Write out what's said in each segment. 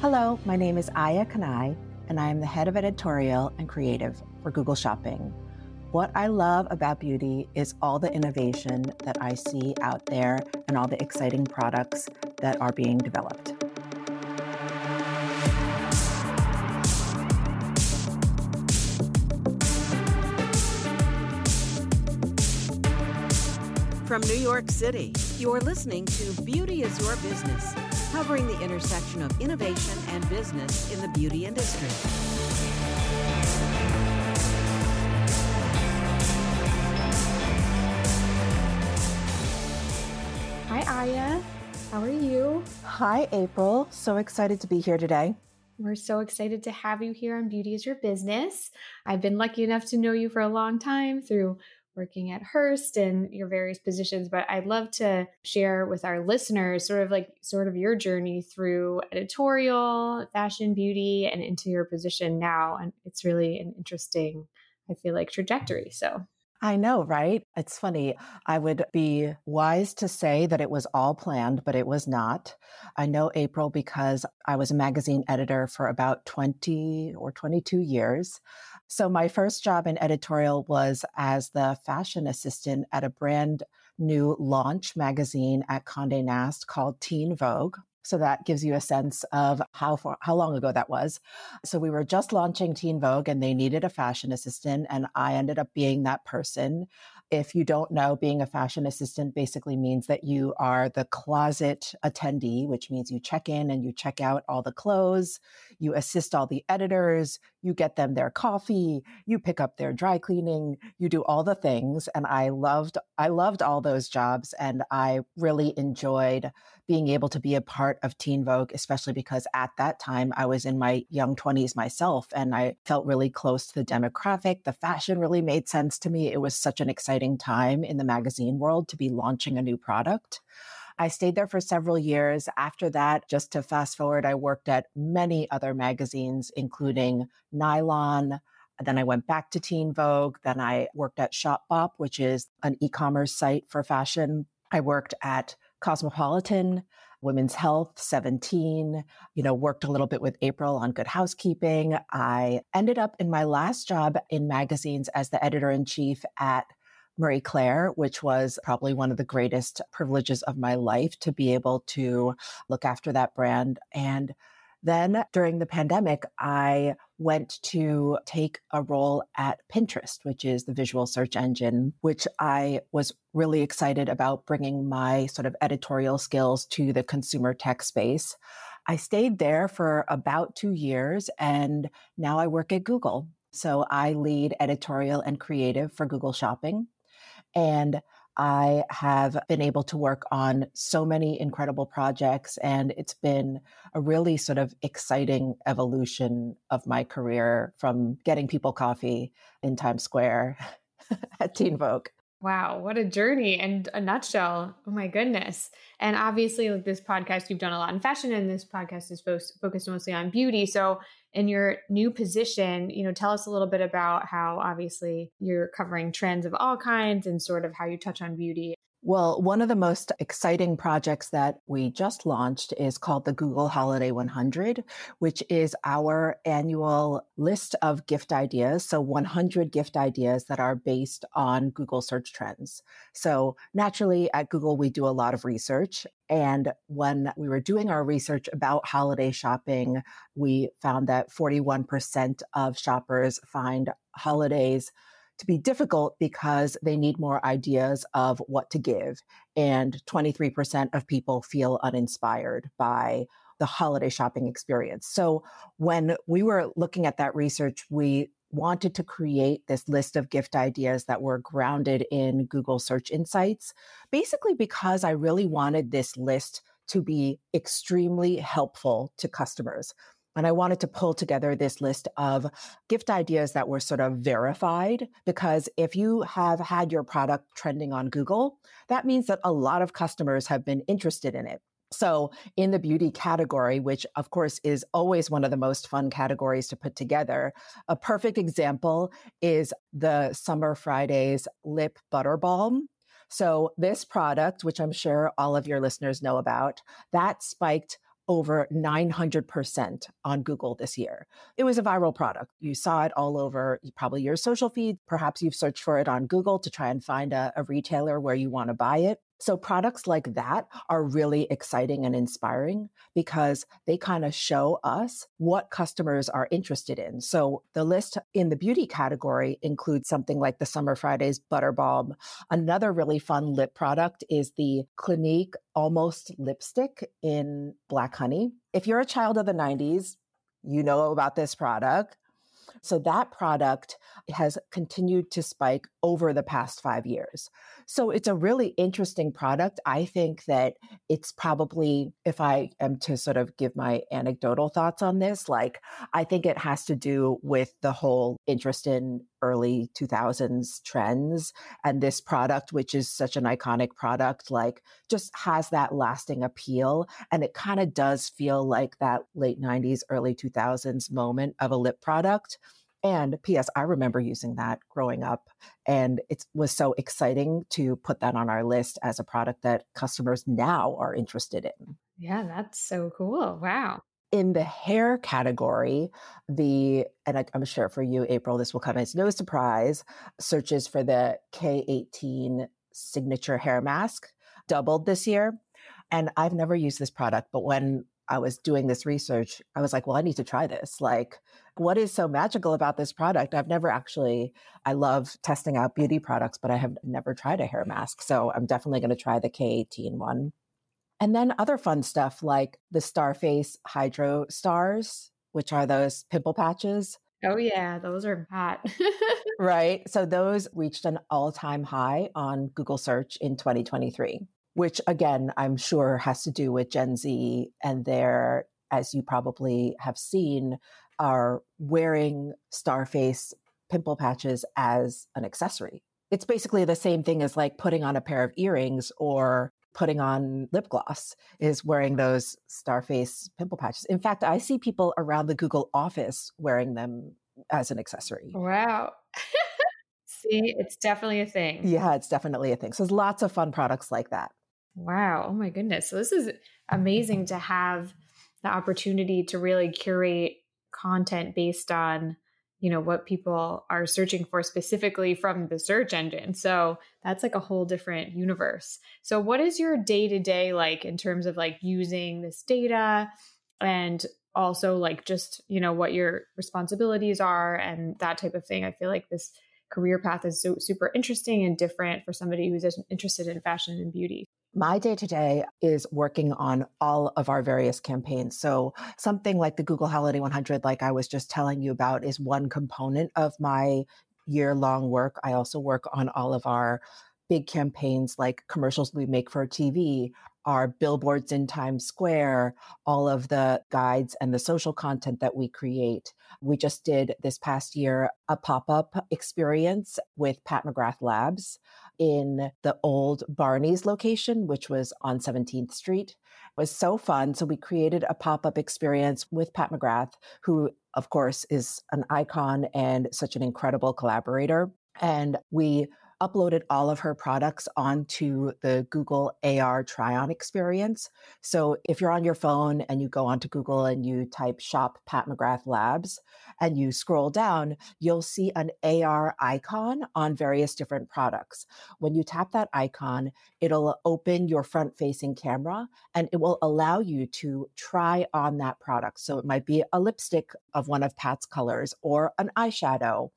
Hello, my name is Aya Kanai, and I am the head of editorial and creative for Google Shopping. What I love about beauty is all the innovation that I see out there and all the exciting products that are being developed. From New York City, you're listening to Beauty is Your Business, covering the intersection of innovation and business in the beauty industry. Hi, Aya. How are you? Hi, April. So excited to be here today. We're so excited to have you here on Beauty is Your Business. I've been lucky enough to know you for a long time through working at Hearst and your various positions, but I'd love to share with our listeners sort of like sort of your journey through editorial, fashion, beauty, and into your position now. And it's really an interesting, I feel like, trajectory. So I know, right? It's funny. I would be wise to say that it was all planned, but it was not. I know April because I was a magazine editor for about 20 or 22 years. So my first job in editorial was as the fashion assistant at a brand new launch magazine at Condé Nast called Teen Vogue. So that gives you a sense of how far, how long ago that was. So we were just launching Teen Vogue and they needed a fashion assistant and I ended up being that person. If you don't know, being a fashion assistant basically means that you are the closet attendee, which means you check in and you check out all the clothes, you assist all the editors, you get them their coffee, you pick up their dry cleaning, you do all the things. And I loved, I loved all those jobs and I really enjoyed being able to be a part of Teen Vogue, especially because at that time I was in my young 20s myself and I felt really close to the demographic. The fashion really made sense to me. It was such an exciting time in the magazine world to be launching a new product. I stayed there for several years. After that, just to fast forward, I worked at many other magazines, including Nylon. Then I went back to Teen Vogue. Then I worked at Shopbop, which is an e commerce site for fashion. I worked at Cosmopolitan, Women's Health, 17, you know, worked a little bit with April on Good Housekeeping. I ended up in my last job in magazines as the editor in chief at Marie Claire, which was probably one of the greatest privileges of my life to be able to look after that brand. And then during the pandemic, I went to take a role at Pinterest, which is the visual search engine, which I was really excited about bringing my sort of editorial skills to the consumer tech space. I stayed there for about two years and now I work at Google. So I lead editorial and creative for Google Shopping. And I have been able to work on so many incredible projects, and it's been a really sort of exciting evolution of my career from getting people coffee in Times Square at Teen Vogue. Wow, what a journey and a nutshell. Oh my goodness. And obviously, like this podcast, you've done a lot in fashion, and this podcast is fo- focused mostly on beauty. So, in your new position, you know, tell us a little bit about how obviously you're covering trends of all kinds and sort of how you touch on beauty well, one of the most exciting projects that we just launched is called the Google Holiday 100, which is our annual list of gift ideas. So 100 gift ideas that are based on Google search trends. So naturally at Google, we do a lot of research. And when we were doing our research about holiday shopping, we found that 41% of shoppers find holidays to be difficult because they need more ideas of what to give. And 23% of people feel uninspired by the holiday shopping experience. So when we were looking at that research, we wanted to create this list of gift ideas that were grounded in Google Search Insights, basically because I really wanted this list to be extremely helpful to customers. And I wanted to pull together this list of gift ideas that were sort of verified because if you have had your product trending on Google, that means that a lot of customers have been interested in it. So, in the beauty category, which of course is always one of the most fun categories to put together, a perfect example is the Summer Fridays Lip Butter Balm. So, this product, which I'm sure all of your listeners know about, that spiked over 900% on Google this year. It was a viral product. You saw it all over probably your social feed. Perhaps you've searched for it on Google to try and find a, a retailer where you want to buy it. So products like that are really exciting and inspiring because they kind of show us what customers are interested in. So the list in the beauty category includes something like the Summer Fridays Butter Balm. Another really fun lip product is the Clinique Almost Lipstick in Black Honey. If you're a child of the 90s, you know about this product. So that product has continued to spike over the past five years. So it's a really interesting product. I think that it's probably, if I am to sort of give my anecdotal thoughts on this, like I think it has to do with the whole interest in early 2000s trends. And this product, which is such an iconic product, like just has that lasting appeal. And it kind of does feel like that late 90s, early 2000s moment of a lip product. And P.S., I remember using that growing up. And it was so exciting to put that on our list as a product that customers now are interested in. Yeah, that's so cool. Wow. In the hair category, the, and I, am sure for you, April, this will come as no surprise, searches for the K18 signature hair mask doubled this year. And I've never used this product, but when I was doing this research, I was like, well, I need to try this. Like, what is so magical about this product? I've never actually, I love testing out beauty products, but I have never tried a hair mask. So I'm definitely going to try the K18 one. And then other fun stuff like the Starface Hydro Stars, which are those pimple patches. Oh, yeah, those are hot. right. So those reached an all time high on Google search in 2023 which again, I'm sure has to do with Gen Z and their, as you probably have seen, are wearing Starface pimple patches as an accessory. It's basically the same thing as like putting on a pair of earrings or putting on lip gloss is wearing those Starface pimple patches. In fact, I see people around the Google office wearing them as an accessory. Wow. see, it's definitely a thing. Yeah, it's definitely a thing. So there's lots of fun products like that. Wow. Oh my goodness. So this is amazing to have the opportunity to really curate content based on you know what people are searching for specifically from the search engine. So that's like a whole different universe. So what is your day to day like in terms of like using this data and also like just you know what your responsibilities are and that type of thing? I feel like this career path is so super interesting and different for somebody who's interested in fashion and beauty my day to day is working on all of our various campaigns. So, something like the Google Holiday 100, like I was just telling you about, is one component of my year long work. I also work on all of our big campaigns like commercials we make for TV, our billboards in Times Square, all of the guides and the social content that we create. We just did this past year a pop up experience with Pat McGrath Labs in the old Barney's location, which was on 17th Street. It was so fun. So we created a pop up experience with Pat McGrath, who, of course, is an icon and such an incredible collaborator. And we uploaded all of her products onto the Google AR try on experience. So if you're on your phone and you go onto Google and you type shop Pat McGrath Labs and you scroll down, you'll see an AR icon on various different products. When you tap that icon, it'll open your front facing camera and it will allow you to try on that product. So it might be a lipstick of one of Pat's colors or an eyeshadow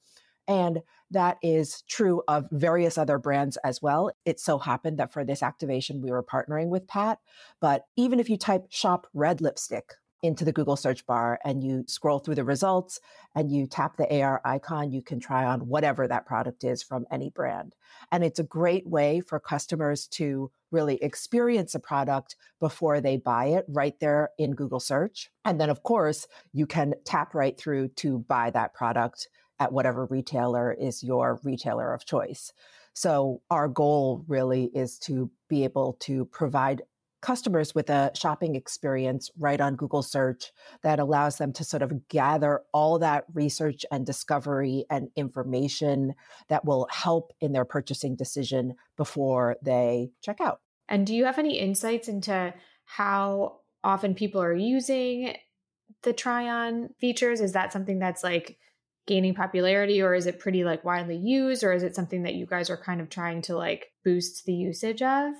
and that is true of various other brands as well. It so happened that for this activation, we were partnering with Pat. But even if you type shop red lipstick into the Google search bar and you scroll through the results and you tap the AR icon, you can try on whatever that product is from any brand. And it's a great way for customers to really experience a product before they buy it right there in Google search. And then, of course, you can tap right through to buy that product at whatever retailer is your retailer of choice. So our goal really is to be able to provide customers with a shopping experience right on Google search that allows them to sort of gather all that research and discovery and information that will help in their purchasing decision before they check out. And do you have any insights into how often people are using the try on features? Is that something that's like gaining popularity or is it pretty like widely used or is it something that you guys are kind of trying to like boost the usage of?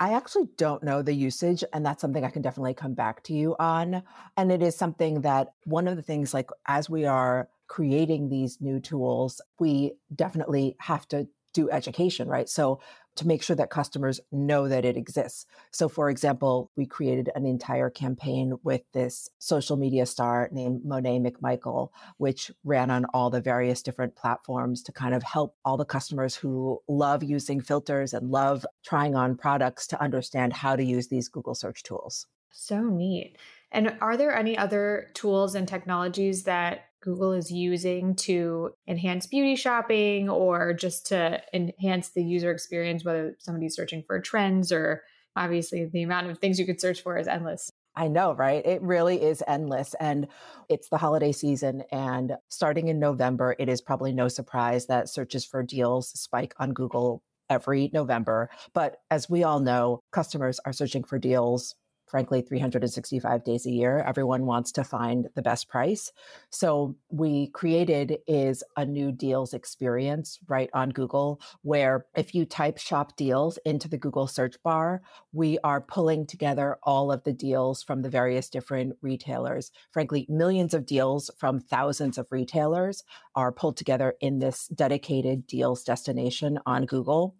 I actually don't know the usage, and that's something I can definitely come back to you on. And it is something that one of the things, like as we are creating these new tools, we definitely have to do education, right? So to make sure that customers know that it exists. So, for example, we created an entire campaign with this social media star named Monet McMichael, which ran on all the various different platforms to kind of help all the customers who love using filters and love trying on products to understand how to use these Google search tools. So neat. And are there any other tools and technologies that Google is using to enhance beauty shopping or just to enhance the user experience, whether somebody's searching for trends or obviously the amount of things you could search for is endless. I know, right? It really is endless. And it's the holiday season. And starting in November, it is probably no surprise that searches for deals spike on Google every November. But as we all know, customers are searching for deals frankly 365 days a year everyone wants to find the best price. So we created is a new deals experience right on google where if you type shop deals into the google search bar we are pulling together all of the deals from the various different retailers. Frankly millions of deals from thousands of retailers are pulled together in this dedicated deals destination on google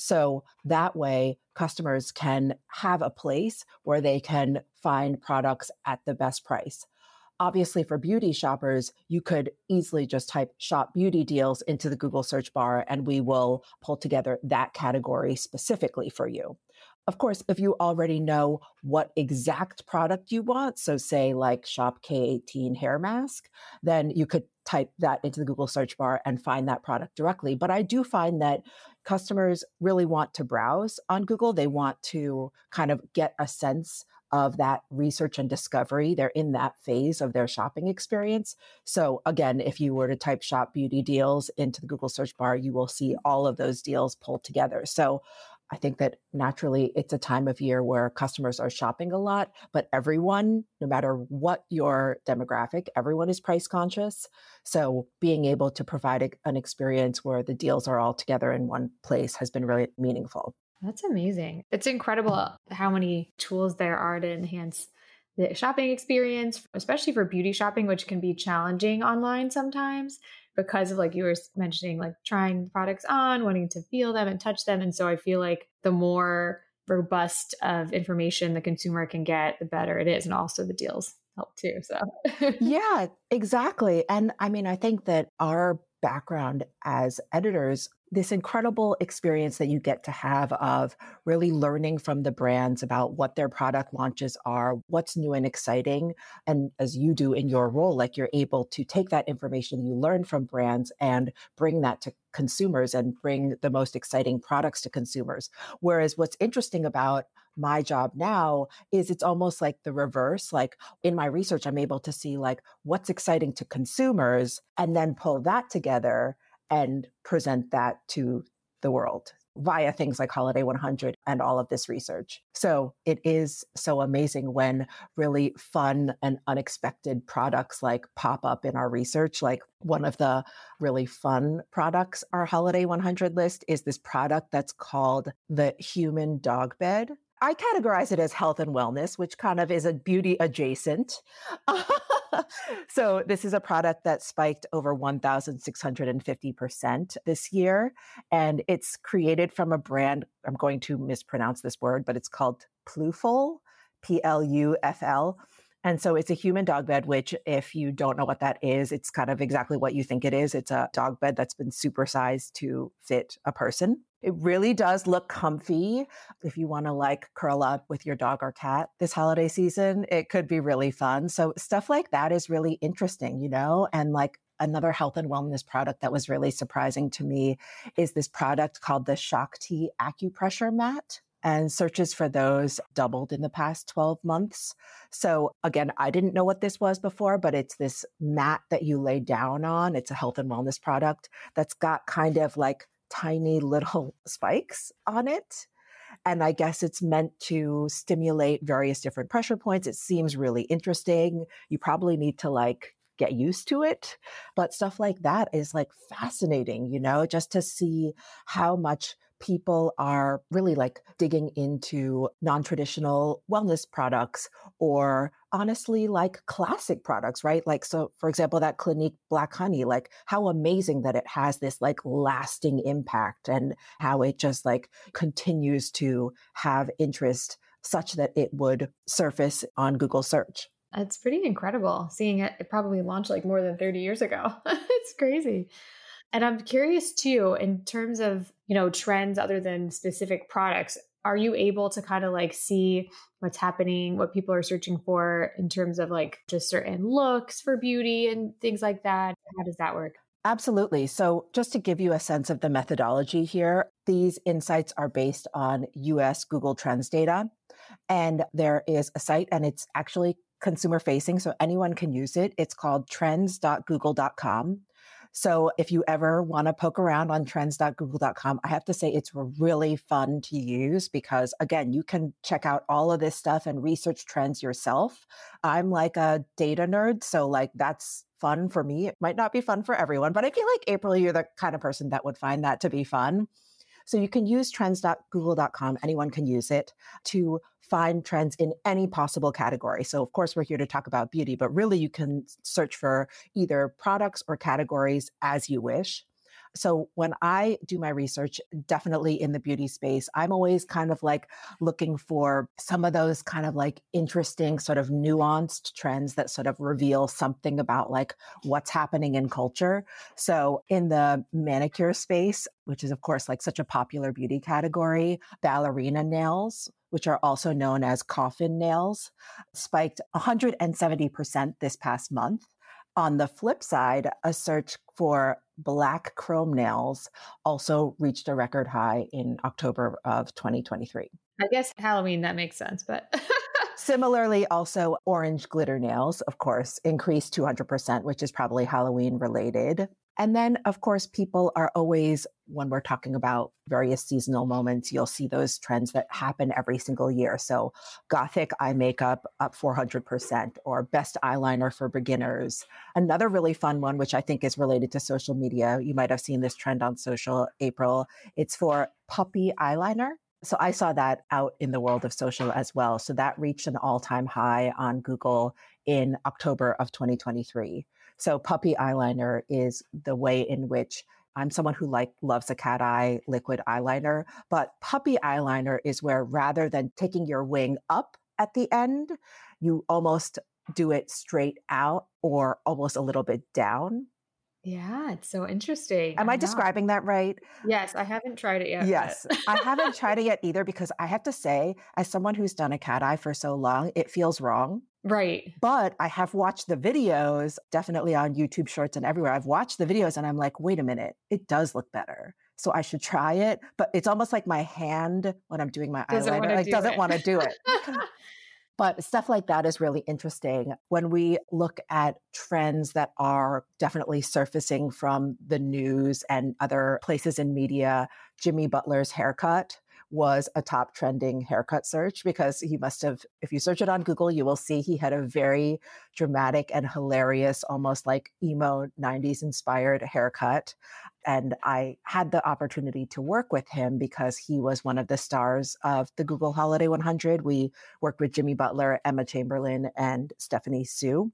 so that way, customers can have a place where they can find products at the best price. Obviously, for beauty shoppers, you could easily just type shop beauty deals into the Google search bar and we will pull together that category specifically for you. Of course, if you already know what exact product you want, so say like shop K18 hair mask, then you could type that into the Google search bar and find that product directly. But I do find that customers really want to browse on Google. They want to kind of get a sense of that research and discovery. They're in that phase of their shopping experience. So, again, if you were to type shop beauty deals into the Google search bar, you will see all of those deals pulled together. So, I think that naturally it's a time of year where customers are shopping a lot, but everyone, no matter what your demographic, everyone is price conscious. So being able to provide a, an experience where the deals are all together in one place has been really meaningful. That's amazing. It's incredible how many tools there are to enhance the shopping experience, especially for beauty shopping, which can be challenging online sometimes because of like you were mentioning, like trying products on, wanting to feel them and touch them. And so I feel like the more robust of information the consumer can get, the better it is. And also the deals help too. So, yeah, exactly. And I mean, I think that our background as editors this incredible experience that you get to have of really learning from the brands about what their product launches are, what's new and exciting. And as you do in your role, like you're able to take that information you learn from brands and bring that to consumers and bring the most exciting products to consumers. Whereas what's interesting about my job now is it's almost like the reverse like in my research i'm able to see like what's exciting to consumers and then pull that together and present that to the world via things like Holiday 100 and all of this research. So it is so amazing when really fun and unexpected products like pop up in our research. Like one of the really fun products, our Holiday 100 list is this product that's called the human dog bed. I categorize it as health and wellness, which kind of is a beauty adjacent. so, this is a product that spiked over 1,650% this year. And it's created from a brand, I'm going to mispronounce this word, but it's called Plufl, P L U F L. And so it's a human dog bed, which, if you don't know what that is, it's kind of exactly what you think it is. It's a dog bed that's been supersized to fit a person. It really does look comfy. If you want to like curl up with your dog or cat this holiday season, it could be really fun. So, stuff like that is really interesting, you know? And like another health and wellness product that was really surprising to me is this product called the Shakti acupressure mat and searches for those doubled in the past 12 months. So again, I didn't know what this was before, but it's this mat that you lay down on. It's a health and wellness product that's got kind of like tiny little spikes on it. And I guess it's meant to stimulate various different pressure points. It seems really interesting. You probably need to like get used to it. But stuff like that is like fascinating, you know, just to see how much people are really like digging into non traditional wellness products or honestly like classic products, right? Like, so for example, that Clinique Black Honey, like how amazing that it has this like lasting impact and how it just like continues to have interest such that it would surface on Google search. It's pretty incredible seeing it. It probably launched like more than 30 years ago. it's crazy. And I'm curious too, in terms of, you know, trends other than specific products, are you able to kind of like see what's happening, what people are searching for in terms of like just certain looks for beauty and things like that? How does that work? Absolutely. So, just to give you a sense of the methodology here, these insights are based on US Google Trends data. And there is a site, and it's actually consumer facing, so anyone can use it. It's called trends.google.com. So if you ever want to poke around on trends.google.com, I have to say it's really fun to use because again, you can check out all of this stuff and research trends yourself. I'm like a data nerd, so like that's fun for me. It might not be fun for everyone, but I feel like April, you're the kind of person that would find that to be fun. So you can use trends.google.com, anyone can use it to find trends in any possible category. So, of course, we're here to talk about beauty, but really you can search for either products or categories as you wish. So when I do my research, definitely in the beauty space, I'm always kind of like looking for some of those kind of like interesting, sort of nuanced trends that sort of reveal something about like what's happening in culture. So in the manicure space, which is of course like such a popular beauty category, ballerina nails which are also known as coffin nails, spiked 170% this past month. On the flip side, a search for black chrome nails also reached a record high in October of 2023. I guess Halloween, that makes sense, but. Similarly, also orange glitter nails, of course, increased 200%, which is probably Halloween related. And then, of course, people are always, when we're talking about various seasonal moments, you'll see those trends that happen every single year. So, gothic eye makeup up 400%, or best eyeliner for beginners. Another really fun one, which I think is related to social media, you might have seen this trend on social, April. It's for puppy eyeliner. So I saw that out in the world of social as well. So that reached an all time high on Google in October of 2023. So puppy eyeliner is the way in which I'm someone who like loves a cat eye liquid eyeliner, but puppy eyeliner is where rather than taking your wing up at the end, you almost do it straight out or almost a little bit down. Yeah, it's so interesting. Am I, I describing that right? Yes, I haven't tried it yet. Yes, I haven't tried it yet either because I have to say, as someone who's done a cat eye for so long, it feels wrong. Right. But I have watched the videos, definitely on YouTube Shorts and everywhere. I've watched the videos and I'm like, wait a minute, it does look better. So I should try it. But it's almost like my hand when I'm doing my doesn't eyeliner, like do doesn't want to do it. But stuff like that is really interesting. When we look at trends that are definitely surfacing from the news and other places in media, Jimmy Butler's haircut was a top trending haircut search because he must have, if you search it on Google, you will see he had a very dramatic and hilarious, almost like emo 90s inspired haircut. And I had the opportunity to work with him because he was one of the stars of the Google Holiday 100. We worked with Jimmy Butler, Emma Chamberlain, and Stephanie Soo.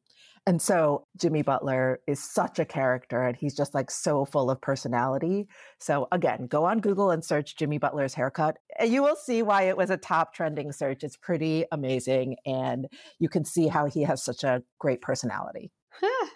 And so Jimmy Butler is such a character and he's just like so full of personality. So again, go on Google and search Jimmy Butler's haircut. And you will see why it was a top trending search. It's pretty amazing. And you can see how he has such a great personality.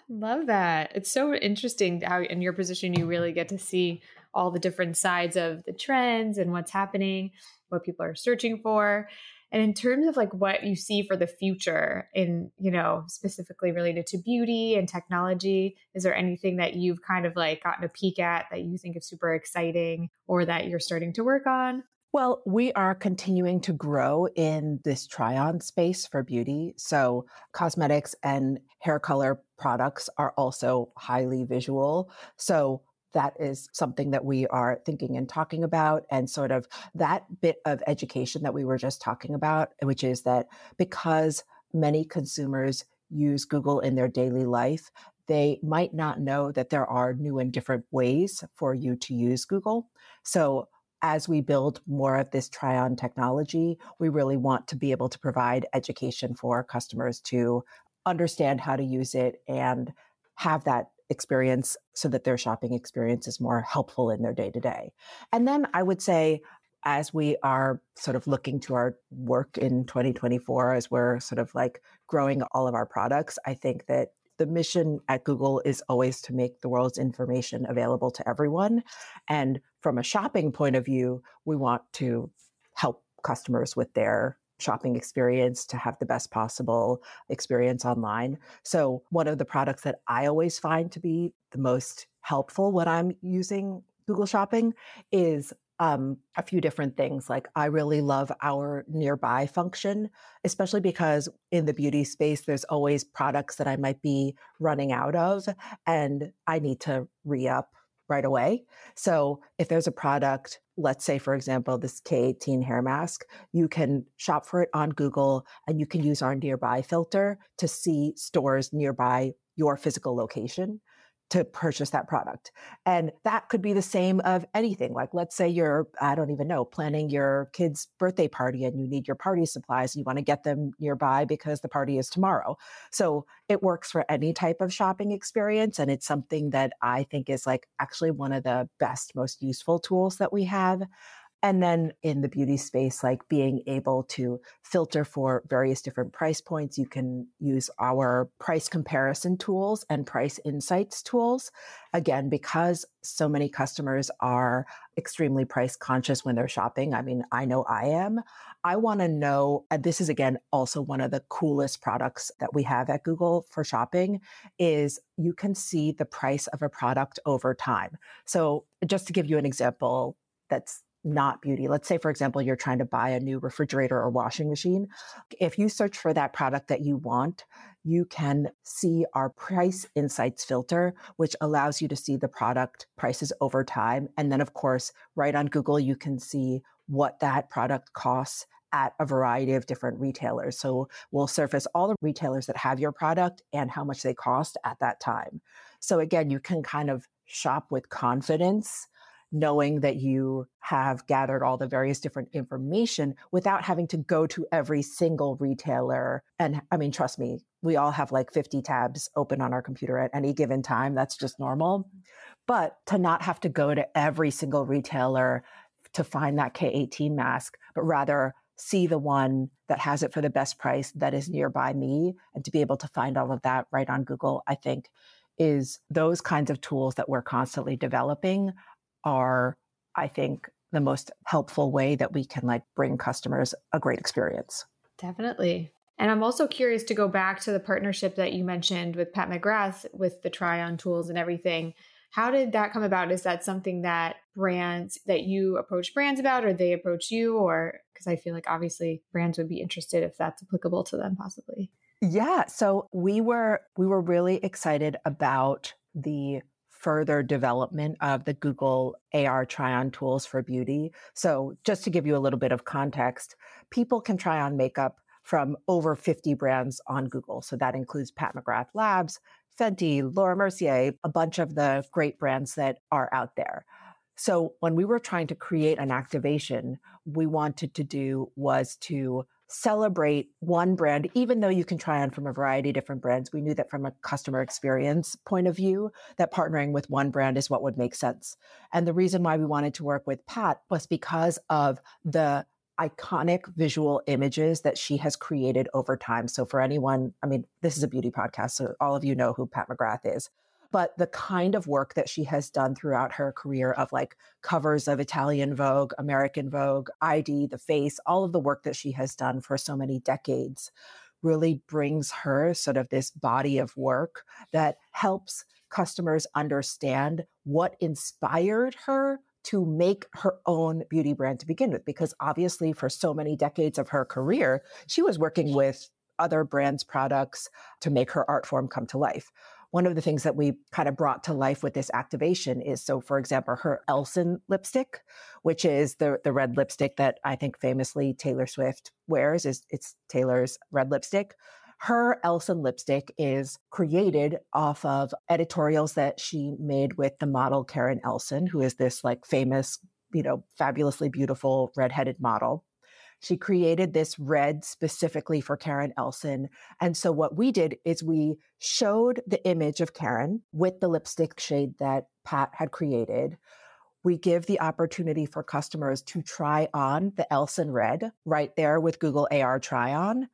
love that. It's so interesting how in your position you really get to see all the different sides of the trends and what's happening, what people are searching for. And in terms of like what you see for the future in, you know, specifically related to beauty and technology, is there anything that you've kind of like gotten a peek at that you think is super exciting or that you're starting to work on? Well, we are continuing to grow in this try on space for beauty. So, cosmetics and hair color products are also highly visual. So, that is something that we are thinking and talking about. And sort of that bit of education that we were just talking about, which is that because many consumers use Google in their daily life, they might not know that there are new and different ways for you to use Google. So as we build more of this try on technology, we really want to be able to provide education for customers to understand how to use it and have that experience so that their shopping experience is more helpful in their day to day. And then I would say, as we are sort of looking to our work in 2024, as we're sort of like growing all of our products, I think that the mission at Google is always to make the world's information available to everyone. And from a shopping point of view, we want to help customers with their shopping experience to have the best possible experience online. So, one of the products that I always find to be the most helpful when I'm using Google Shopping is um, a few different things. Like, I really love our nearby function, especially because in the beauty space, there's always products that I might be running out of and I need to re up right away. So if there's a product, let's say, for example, this K18 hair mask, you can shop for it on Google and you can use our nearby filter to see stores nearby your physical location to purchase that product. And that could be the same of anything. Like, let's say you're, I don't even know, planning your kid's birthday party and you need your party supplies. You want to get them nearby because the party is tomorrow. So it works for any type of shopping experience. And it's something that I think is like actually one of the best, most useful tools that we have. And then in the beauty space, like being able to filter for various different price points, you can use our price comparison tools and price insights tools. Again, because so many customers are extremely price conscious when they're shopping. I mean, I know I am. I want to know, and this is again also one of the coolest products that we have at Google for shopping is you can see the price of a product over time. So just to give you an example that's not beauty. Let's say, for example, you're trying to buy a new refrigerator or washing machine. If you search for that product that you want, you can see our price insights filter, which allows you to see the product prices over time. And then, of course, right on Google, you can see what that product costs at a variety of different retailers. So we'll surface all the retailers that have your product and how much they cost at that time. So again, you can kind of shop with confidence knowing that you have gathered all the various different information without having to go to every single retailer. And I mean, trust me, we all have like 50 tabs open on our computer at any given time. That's just normal. Mm-hmm. But to not have to go to every single retailer to find that K18 mask, but rather see the one that has it for the best price that is nearby me and to be able to find all of that right on Google, I think is those kinds of tools that we're constantly developing are, I think, the most helpful way that we can like bring customers a great experience. Definitely. And I'm also curious to go back to the partnership that you mentioned with Pat McGrath with the try on tools and everything. How did that come about? Is that something that brands that you approach brands about or they approach you or because I feel like obviously brands would be interested if that's applicable to them possibly. Yeah, so we were we were really excited about the further development of the Google AR try on tools for beauty. So, just to give you a little bit of context, people can try on makeup from over 50 brands on Google. So, that includes Pat McGrath Labs, Fenty, Laura Mercier, a bunch of the great brands that are out there. So, when we were trying to create an activation, we wanted to do was to celebrate one brand, even though you can try on from a variety of different brands. We knew that from a customer experience point of view, that partnering with one brand is what would make sense. And the reason why we wanted to work with Pat was because of the iconic visual images that she has created over time. So for anyone, I mean, this is a beauty podcast, so all of you know who Pat McGrath is but the kind of work that she has done throughout her career of like covers of Italian Vogue, American Vogue, ID, The Face, all of the work that she has done for so many decades really brings her sort of this body of work that helps customers understand what inspired her to make her own beauty brand to begin with. Because obviously, for so many decades of her career, she was working with other brands' products to make her art form come to life. One of the things that we kind of brought to life with this activation is so, for example, her Elson lipstick, which is the, the red lipstick that I think famously Taylor Swift wears, is it's Taylor's red lipstick her Elson lipstick is created off of editorials that she made with the model Karen Elson, who is this like famous, you know, fabulously beautiful redheaded model. She created this red specifically for Karen Elson. And so what we did is we showed the image of Karen with the lipstick shade that Pat had created. We give the opportunity for customers to try on the Elson red right there with Google AR try on.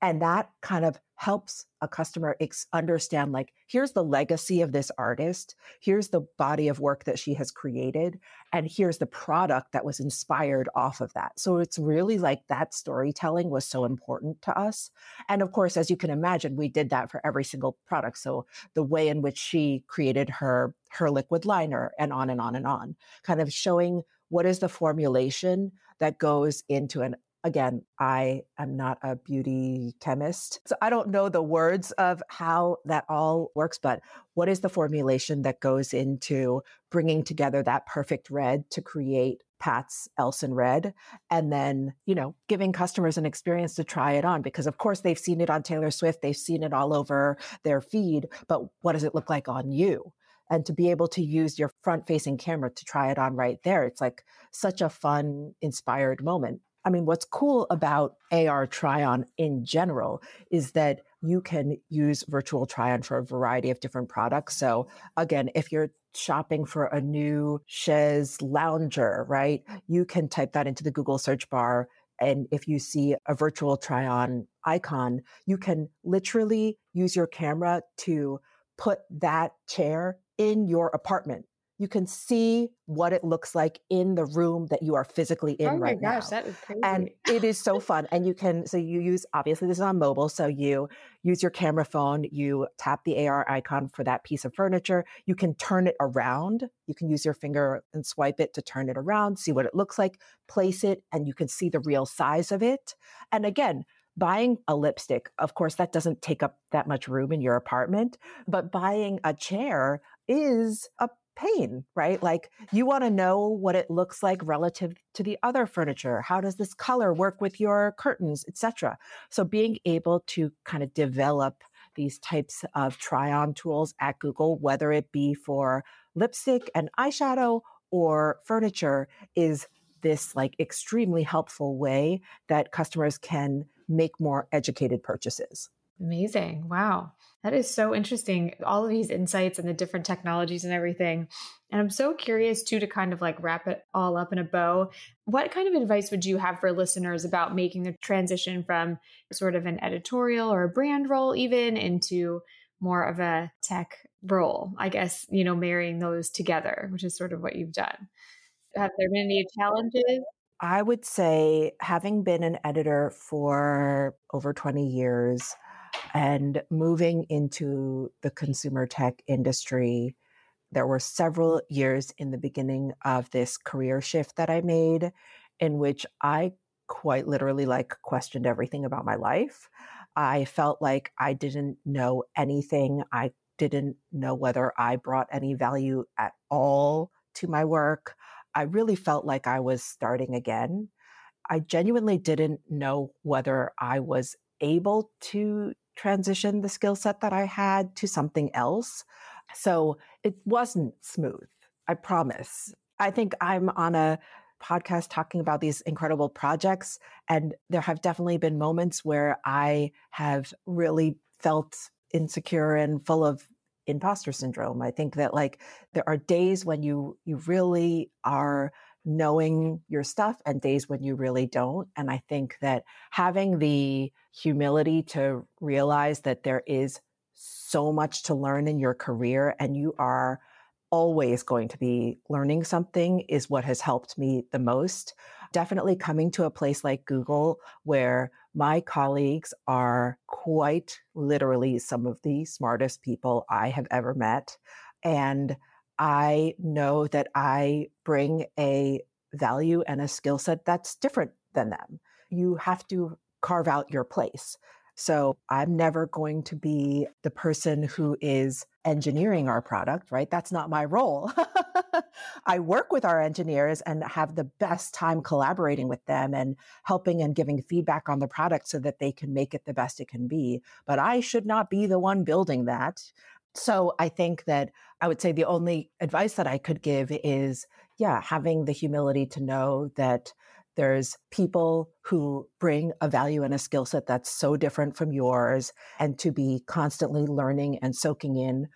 And that kind of helps a customer ex- understand like, here's the legacy of this artist. Here's the body of work that she has created. And here's the product that was inspired off of that. So it's really like that storytelling was so important to us. And of course, as you can imagine, we did that for every single product. So the way in which she created her, her liquid liner and on and on and on, kind of showing what is the formulation that goes into an again, I am not a beauty chemist. So I don't know the words of how that all works, but what is the formulation that goes into bringing together that perfect red to create Pat's Elson Red and then, you know, giving customers an experience to try it on because of course they've seen it on Taylor Swift, they've seen it all over their feed, but what does it look like on you? And to be able to use your front facing camera to try it on right there, it's like such a fun, inspired moment. I mean, what's cool about AR try on in general is that you can use virtual try on for a variety of different products. So, again, if you're shopping for a new chaise lounger, right, you can type that into the Google search bar. And if you see a virtual try on icon, you can literally use your camera to put that chair in your apartment you can see what it looks like in the room that you are physically in oh right gosh, now. that is crazy. And it is so fun. And you can, so you use, obviously this is on mobile. So you use your camera phone, you tap the AR icon for that piece of furniture. You can turn it around. You can use your finger and swipe it to turn it around, see what it looks like, place it, and you can see the real size of it. And again, buying a lipstick, of course, that doesn't take up that much room in your apartment, but buying a chair is a pain, right? Like you want to know what it looks like relative to the other furniture. How does this color work with your curtains, etc. So being able to kind of develop these types of try on tools at Google, whether it be for lipstick and eyeshadow or furniture is this like extremely helpful way that customers can make more educated purchases. Amazing. Wow. That is so interesting. All of these insights and the different technologies and everything. And I'm so curious too to kind of like wrap it all up in a bow. What kind of advice would you have for listeners about making the transition from sort of an editorial or a brand role even into more of a tech role? I guess, you know, marrying those together, which is sort of what you've done. Have there been any challenges? I would say, having been an editor for over 20 years, and moving into the consumer tech industry, there were several years in the beginning of this career shift that I made in which I quite literally like questioned everything about my life. I felt like I didn't know anything. I didn't know whether I brought any value at all to my work. I really felt like I was starting again. I genuinely didn't know whether I was able to transition the skill set that I had to something else. So it wasn't smooth. I promise. I think I'm on a podcast talking about these incredible projects. And there have definitely been moments where I have really felt insecure and full of imposter syndrome. I think that like there are days when you you really are knowing your stuff and days when you really don't. And I think that having the humility to realize that there is so much to learn in your career and you are always going to be learning something is what has helped me the most. Definitely coming to a place like Google where my colleagues are quite literally some of the smartest people I have ever met. And I know that I bring a value and a skill set that's different than them. You have to carve out your place. So I'm never going to be the person who is engineering our product, right? That's not my role. I work with our engineers and have the best time collaborating with them and helping and giving feedback on the product so that they can make it the best it can be. But I should not be the one building that. So I think that I would say the only advice that I could give is, yeah, having the humility to know that there's people who bring a value and a skill set that's so different from yours, and to be constantly learning and soaking in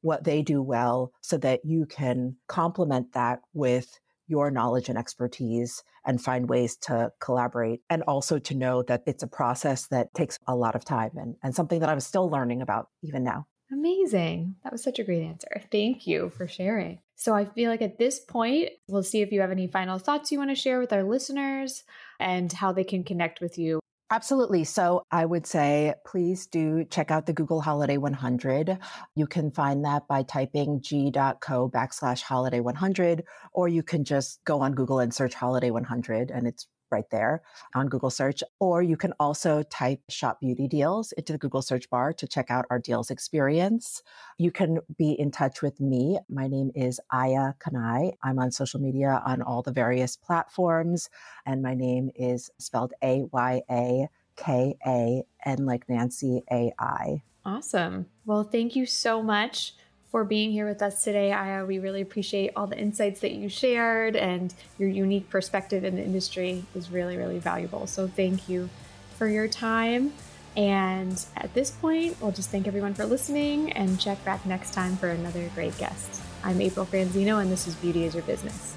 what they do well so that you can complement that with your knowledge and expertise and find ways to collaborate and also to know that it's a process that takes a lot of time and, and something that I'm still learning about even now. Amazing. That was such a great answer. Thank you for sharing. So I feel like at this point, we'll see if you have any final thoughts you want to share with our listeners and how they can connect with you. Absolutely. So I would say please do check out the Google Holiday 100. You can find that by typing g.co backslash holiday 100, or you can just go on Google and search holiday 100 and it's right there on Google search. Or you can also type shop beauty deals into the Google search bar to check out our deals experience. You can be in touch with me. My name is Aya Kanai. I'm on social media on all the various platforms, and my name is spelled A Y A K A N like Nancy A I. Awesome. Well, thank you so much for being here with us today, Aya. Uh, we really appreciate all the insights that you shared and your unique perspective in the industry is really, really valuable. So thank you for your time. And at this point, we'll just thank everyone for listening and check back next time for another great guest. I'm April Franzino, and this is Beauty is Your Business.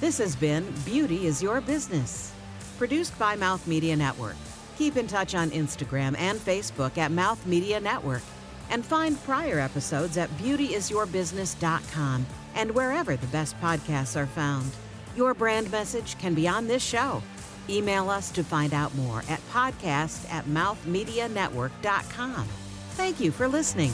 This has been Beauty is Your Business, produced by Mouth Media Network. Keep in touch on Instagram and Facebook at Mouth Media Network and find prior episodes at beautyisyourbusiness.com and wherever the best podcasts are found. Your brand message can be on this show. Email us to find out more at podcast at mouthmedianetwork.com. Thank you for listening.